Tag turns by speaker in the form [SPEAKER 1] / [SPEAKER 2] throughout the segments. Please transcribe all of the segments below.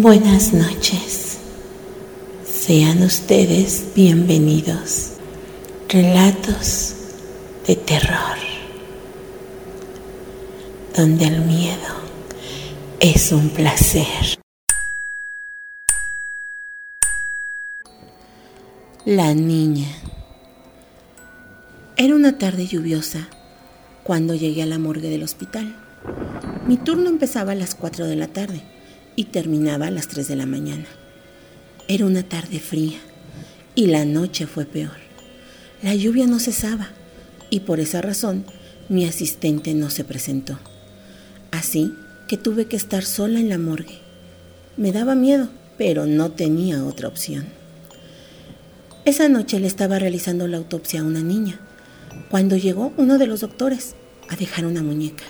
[SPEAKER 1] Buenas noches. Sean ustedes bienvenidos. Relatos de terror, donde el miedo es un placer. La niña. Era una tarde lluviosa cuando llegué a la morgue del hospital. Mi turno empezaba a las 4 de la tarde y terminaba a las 3 de la mañana. Era una tarde fría y la noche fue peor. La lluvia no cesaba y por esa razón mi asistente no se presentó. Así que tuve que estar sola en la morgue. Me daba miedo, pero no tenía otra opción. Esa noche le estaba realizando la autopsia a una niña, cuando llegó uno de los doctores a dejar una muñeca.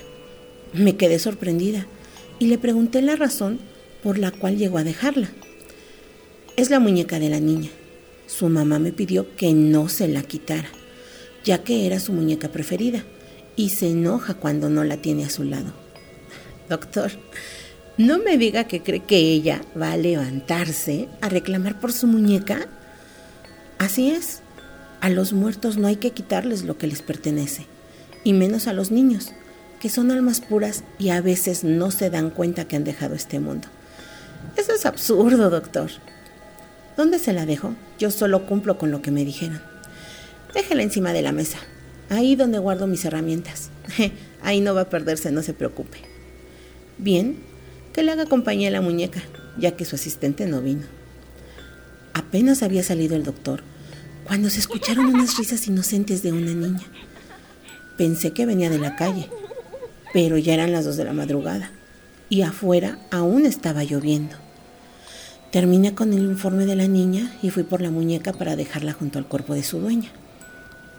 [SPEAKER 1] Me quedé sorprendida y le pregunté la razón por la cual llegó a dejarla. Es la muñeca de la niña. Su mamá me pidió que no se la quitara, ya que era su muñeca preferida y se enoja cuando no la tiene a su lado. Doctor, no me diga que cree que ella va a levantarse a reclamar por su muñeca. Así es, a los muertos no hay que quitarles lo que les pertenece, y menos a los niños, que son almas puras y a veces no se dan cuenta que han dejado este mundo. Eso es absurdo, doctor. ¿Dónde se la dejo? Yo solo cumplo con lo que me dijeron. Déjela encima de la mesa, ahí donde guardo mis herramientas. ahí no va a perderse, no se preocupe. Bien, que le haga compañía a la muñeca, ya que su asistente no vino. Apenas había salido el doctor cuando se escucharon unas risas inocentes de una niña. Pensé que venía de la calle, pero ya eran las dos de la madrugada y afuera aún estaba lloviendo. Terminé con el informe de la niña y fui por la muñeca para dejarla junto al cuerpo de su dueña.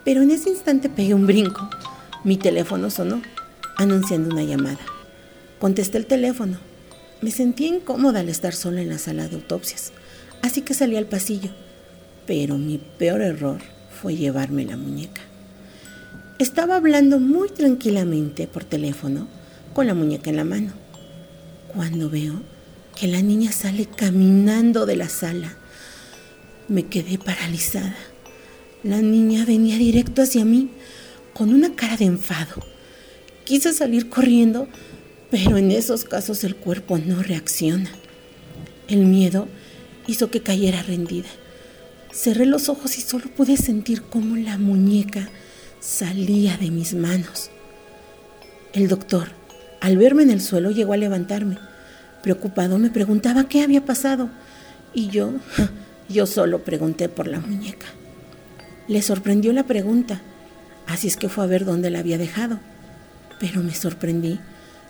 [SPEAKER 1] Pero en ese instante pegué un brinco. Mi teléfono sonó, anunciando una llamada. Contesté el teléfono. Me sentí incómoda al estar sola en la sala de autopsias, así que salí al pasillo. Pero mi peor error fue llevarme la muñeca. Estaba hablando muy tranquilamente por teléfono con la muñeca en la mano cuando veo que la niña sale caminando de la sala. Me quedé paralizada. La niña venía directo hacia mí con una cara de enfado. Quise salir corriendo, pero en esos casos el cuerpo no reacciona. El miedo hizo que cayera rendida. Cerré los ojos y solo pude sentir cómo la muñeca salía de mis manos. El doctor al verme en el suelo llegó a levantarme. Preocupado me preguntaba qué había pasado y yo, yo solo pregunté por la muñeca. Le sorprendió la pregunta, así es que fue a ver dónde la había dejado. Pero me sorprendí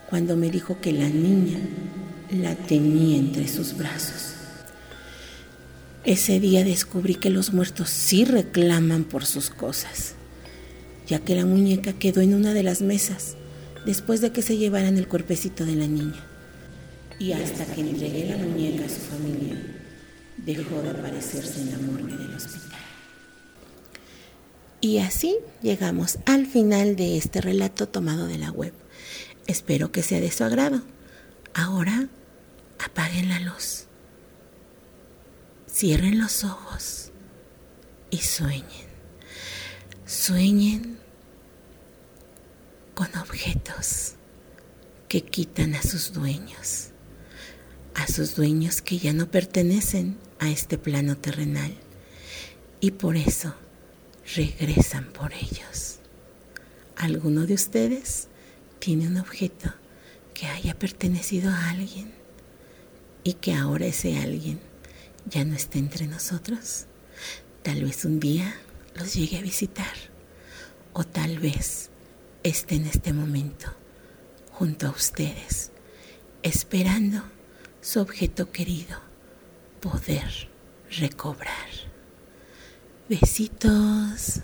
[SPEAKER 1] cuando me dijo que la niña la tenía entre sus brazos. Ese día descubrí que los muertos sí reclaman por sus cosas, ya que la muñeca quedó en una de las mesas después de que se llevaran el cuerpecito de la niña. Y hasta que entregué la muñeca a su familia, dejó de aparecerse en la morgue del hospital. Y así llegamos al final de este relato tomado de la web. Espero que sea de su agrado. Ahora apaguen la luz, cierren los ojos y sueñen. Sueñen con objetos que quitan a sus dueños, a sus dueños que ya no pertenecen a este plano terrenal y por eso regresan por ellos. ¿Alguno de ustedes tiene un objeto que haya pertenecido a alguien y que ahora ese alguien ya no esté entre nosotros? Tal vez un día los llegue a visitar o tal vez esté en este momento junto a ustedes, esperando su objeto querido poder recobrar. Besitos.